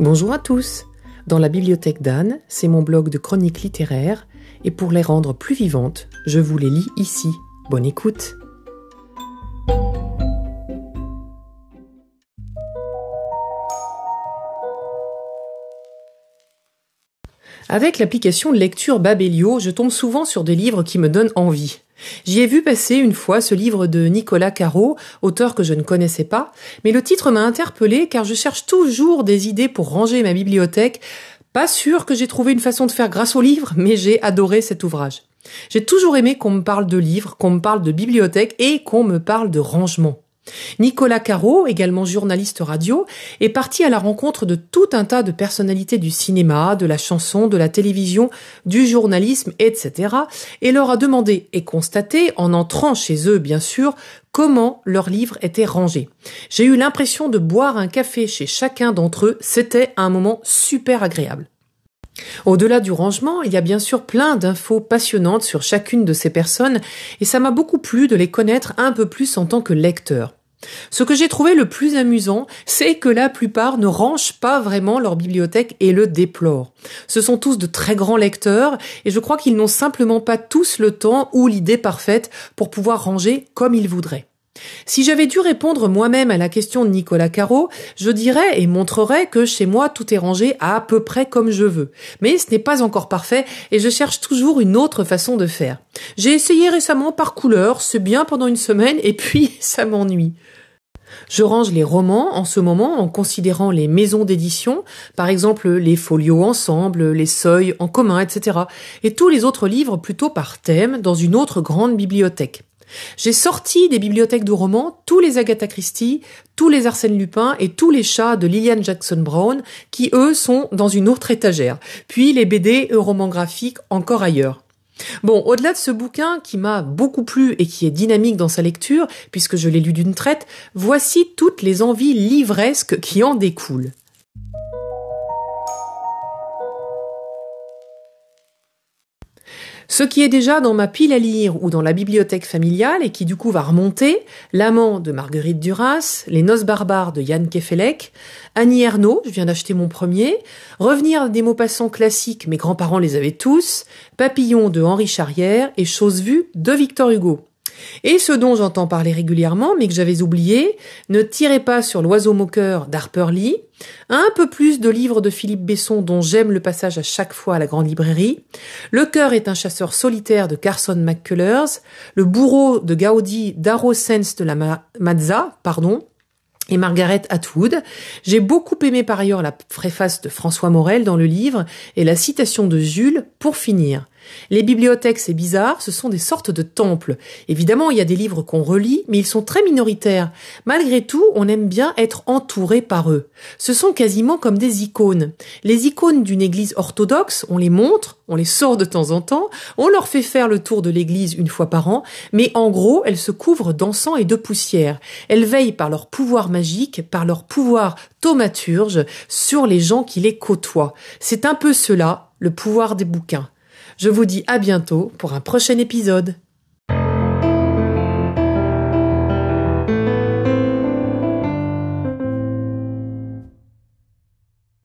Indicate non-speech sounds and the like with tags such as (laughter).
Bonjour à tous. Dans la bibliothèque d'Anne, c'est mon blog de chroniques littéraires, et pour les rendre plus vivantes, je vous les lis ici. Bonne écoute. Avec l'application lecture Babelio, je tombe souvent sur des livres qui me donnent envie. J'y ai vu passer une fois ce livre de Nicolas Caro, auteur que je ne connaissais pas, mais le titre m'a interpellé car je cherche toujours des idées pour ranger ma bibliothèque. Pas sûr que j'ai trouvé une façon de faire grâce au livre, mais j'ai adoré cet ouvrage. J'ai toujours aimé qu'on me parle de livres, qu'on me parle de bibliothèque et qu'on me parle de rangement. Nicolas Caro, également journaliste radio, est parti à la rencontre de tout un tas de personnalités du cinéma, de la chanson, de la télévision, du journalisme, etc. et leur a demandé et constaté, en entrant chez eux bien sûr, comment leurs livres étaient rangés. J'ai eu l'impression de boire un café chez chacun d'entre eux, c'était un moment super agréable. Au-delà du rangement, il y a bien sûr plein d'infos passionnantes sur chacune de ces personnes et ça m'a beaucoup plu de les connaître un peu plus en tant que lecteur. Ce que j'ai trouvé le plus amusant, c'est que la plupart ne rangent pas vraiment leur bibliothèque et le déplorent. Ce sont tous de très grands lecteurs et je crois qu'ils n'ont simplement pas tous le temps ou l'idée parfaite pour pouvoir ranger comme ils voudraient. Si j'avais dû répondre moi-même à la question de Nicolas Caro, je dirais et montrerais que chez moi tout est rangé à, peu près comme je veux. Mais ce n'est pas encore parfait et je cherche toujours une autre façon de faire. J'ai essayé récemment par couleur, c'est bien pendant une semaine et puis (laughs) ça m'ennuie. Je range les romans en ce moment en considérant les maisons d'édition, par exemple les folios ensemble, les seuils en commun, etc. et tous les autres livres plutôt par thème dans une autre grande bibliothèque. J'ai sorti des bibliothèques de romans tous les Agatha Christie, tous les Arsène Lupin et tous les chats de Lillian Jackson Brown qui eux sont dans une autre étagère, puis les BD et romans graphiques encore ailleurs. Bon, au-delà de ce bouquin qui m'a beaucoup plu et qui est dynamique dans sa lecture, puisque je l'ai lu d'une traite, voici toutes les envies livresques qui en découlent. Ce qui est déjà dans ma pile à lire ou dans la bibliothèque familiale et qui du coup va remonter, L'amant de Marguerite Duras, Les noces barbares de Yann Kefelec, Annie Ernaux, je viens d'acheter mon premier, Revenir des mots passants classiques, mes grands-parents les avaient tous, Papillon de Henri Charrière et Chose vue de Victor Hugo. Et ce dont j'entends parler régulièrement, mais que j'avais oublié, Ne tirez pas sur l'oiseau moqueur d'Harper Lee, un peu plus de livres de Philippe Besson dont j'aime le passage à chaque fois à la grande librairie, Le cœur est un chasseur solitaire de Carson McCullers, Le bourreau de Gaudi d'Arrow Sense de la Mazza, pardon, et Margaret Atwood. J'ai beaucoup aimé par ailleurs la préface de François Morel dans le livre et la citation de Jules pour finir. Les bibliothèques, c'est bizarre, ce sont des sortes de temples. Évidemment, il y a des livres qu'on relit, mais ils sont très minoritaires. Malgré tout, on aime bien être entouré par eux. Ce sont quasiment comme des icônes. Les icônes d'une église orthodoxe, on les montre, on les sort de temps en temps, on leur fait faire le tour de l'église une fois par an, mais en gros, elles se couvrent d'encens et de poussière. Elles veillent par leur pouvoir magique, par leur pouvoir thaumaturge sur les gens qui les côtoient. C'est un peu cela, le pouvoir des bouquins. Je vous dis à bientôt pour un prochain épisode.